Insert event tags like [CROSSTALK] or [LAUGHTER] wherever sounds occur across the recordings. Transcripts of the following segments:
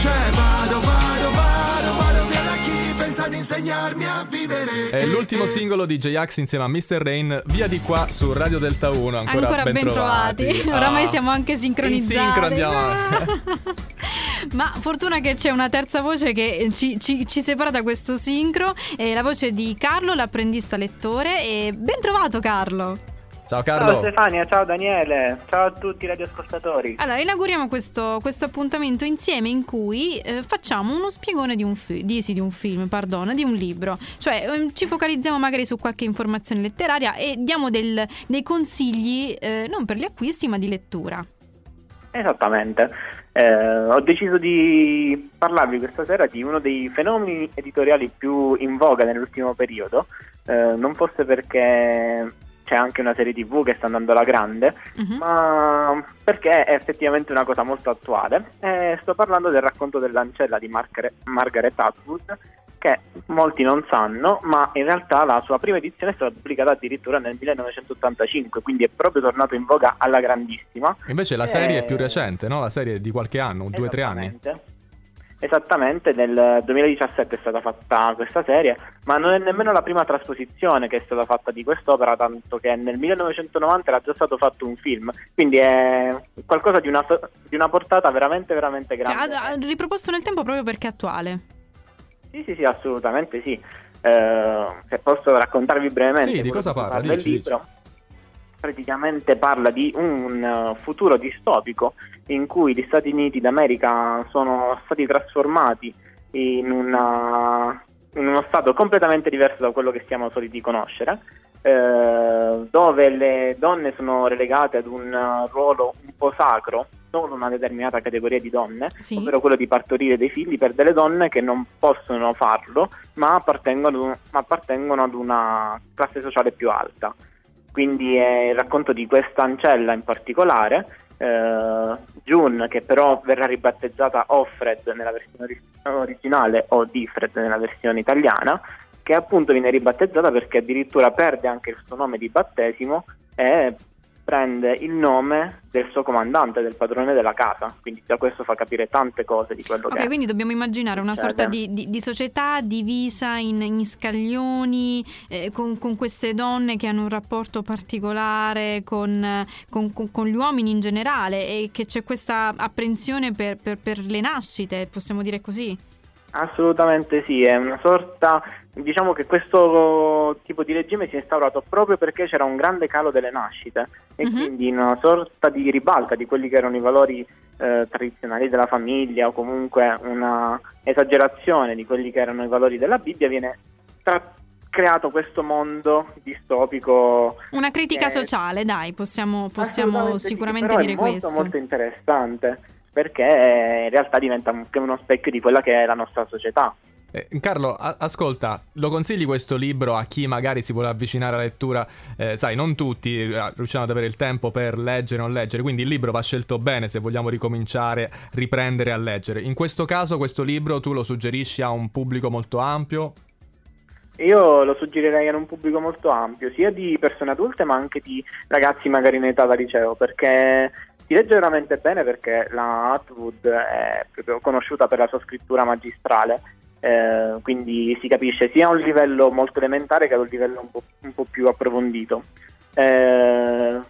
Cioè vado, vado, vado, vado via da chi pensa di insegnarmi a vivere È l'ultimo singolo di J-Ax insieme a Mr. Rain, via di qua su Radio Delta 1. Ancora, Ancora ben, trovati. [LAUGHS] Oramai Ah. siamo anche sincronizzati. In sincro andiamo [LAUGHS] avanti. Ma fortuna che c'è una terza voce che ci, ci- ci separa da questo sincro, è la voce di Carlo, l'apprendista lettore. E ben trovato Carlo! Ciao Ciao Carlo. Stefania, ciao Daniele, ciao a tutti i radioascoltatori. Allora, inauguriamo questo, questo appuntamento insieme in cui eh, facciamo uno spiegone di un, fi- di, sì, di un film, perdono, di un libro. Cioè, ehm, ci focalizziamo magari su qualche informazione letteraria e diamo del- dei consigli eh, non per gli acquisti, ma di lettura. Esattamente. Eh, ho deciso di parlarvi questa sera di uno dei fenomeni editoriali più in voga nell'ultimo periodo, eh, non fosse perché c'è anche una serie tv che sta andando alla grande, Mhm. ma perché è effettivamente una cosa molto attuale. Eh, sto parlando del racconto dell'ancella di Margaret, Margaret Atwood, che molti non sanno, ma in realtà la sua prima edizione è stata pubblicata addirittura nel 1985, quindi è proprio tornato in voga alla grandissima. Invece la serie è Eh, più recente, no? La serie è di qualche anno, due o tre anni. Esattamente. Nel 2017 è stata fatta questa serie, ma non è nemmeno la prima trasposizione che è stata fatta di quest'opera, tanto che nel 1990 era già stato fatto un film, quindi è qualcosa di una, di una portata veramente, veramente Cioè, grande. ha, ha riproposto nel tempo proprio perché è attuale. Sì, sì, sì, assolutamente sì. Eh, se posso raccontarvi brevemente Sì, di cosa parla? il Dici, libro, praticamente parla di un eh, futuro distopico in cui gli Stati Uniti d'America sono stati trasformati in, una- in uno stato completamente diverso da quello che siamo soliti conoscere, eh, dove le donne sono relegate ad un eh, ruolo un po' sacro, solo una determinata categoria di donne, Sì. ovvero quello di partorire dei figli per delle donne che non possono farlo, ma appartengono, ma appartengono ad una classe sociale più alta. Quindi è il racconto di questa ancella in particolare, eh, June, che però verrà ribattezzata Offred nella versione ori- originale o Difred nella versione italiana, che appunto viene ribattezzata perché addirittura perde anche il suo nome di battesimo e prende il nome del suo comandante, del padrone della casa. Quindi già questo fa capire tante cose di quello che Ok, quindi dobbiamo immaginare una succede. sorta di, di- di società divisa in, in scaglioni, eh, con, con queste donne che hanno un rapporto particolare con, eh, con- con- con gli uomini in generale e che c'è questa apprensione per, per- per le nascite, possiamo dire così. Assolutamente sì, è una sorta, diciamo che questo tipo di regime si è instaurato proprio perché c'era un grande calo delle nascite e Mhm. quindi una sorta di ribalta di quelli che erano i valori eh, tradizionali della famiglia o comunque una esagerazione di quelli che erano i valori della Bibbia viene tra- creato questo mondo distopico Una critica Eh, sociale, dai, possiamo, possiamo sì, sicuramente però dire è molto, questo. molto interessante perché eh, in realtà diventa anche uno specchio di quella che è la nostra società. Eh, Carlo, a- ascolta, lo consigli questo libro a chi magari si vuole avvicinare alla lettura? Eh, sai, non tutti eh, riusciamo ad avere il tempo per leggere o non leggere, quindi il libro va scelto bene se vogliamo ricominciare, riprendere a leggere. In questo caso, questo libro tu lo suggerisci a un pubblico molto ampio? Io lo suggerirei a un pubblico molto ampio, sia di persone adulte ma anche di ragazzi magari in età da liceo, perché si legge veramente bene perché la Atwood è proprio conosciuta per la sua scrittura magistrale, eh, quindi si capisce sia a un livello molto elementare che ad un livello un po', un po' più approfondito. Eh,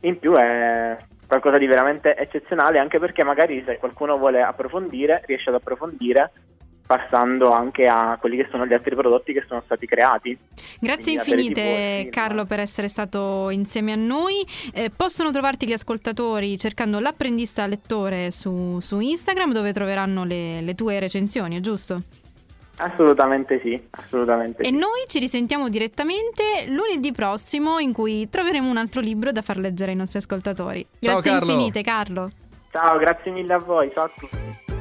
in più è qualcosa di veramente eccezionale anche perché magari se qualcuno vuole approfondire riesce ad approfondire passando anche a quelli che sono gli altri prodotti che sono stati creati. Grazie Quindi infinite. Carlo per essere stato insieme a noi. Eh, possono trovarti gli ascoltatori cercando l'apprendista lettore su, su Instagram dove troveranno le, le tue recensioni, è giusto? Assolutamente sì, assolutamente E sì. noi ci risentiamo direttamente lunedì prossimo in cui troveremo un altro libro da far leggere ai nostri ascoltatori. Ciao, Grazie Carlo. infinite Carlo. Ciao, grazie mille a voi, ciao a tutti.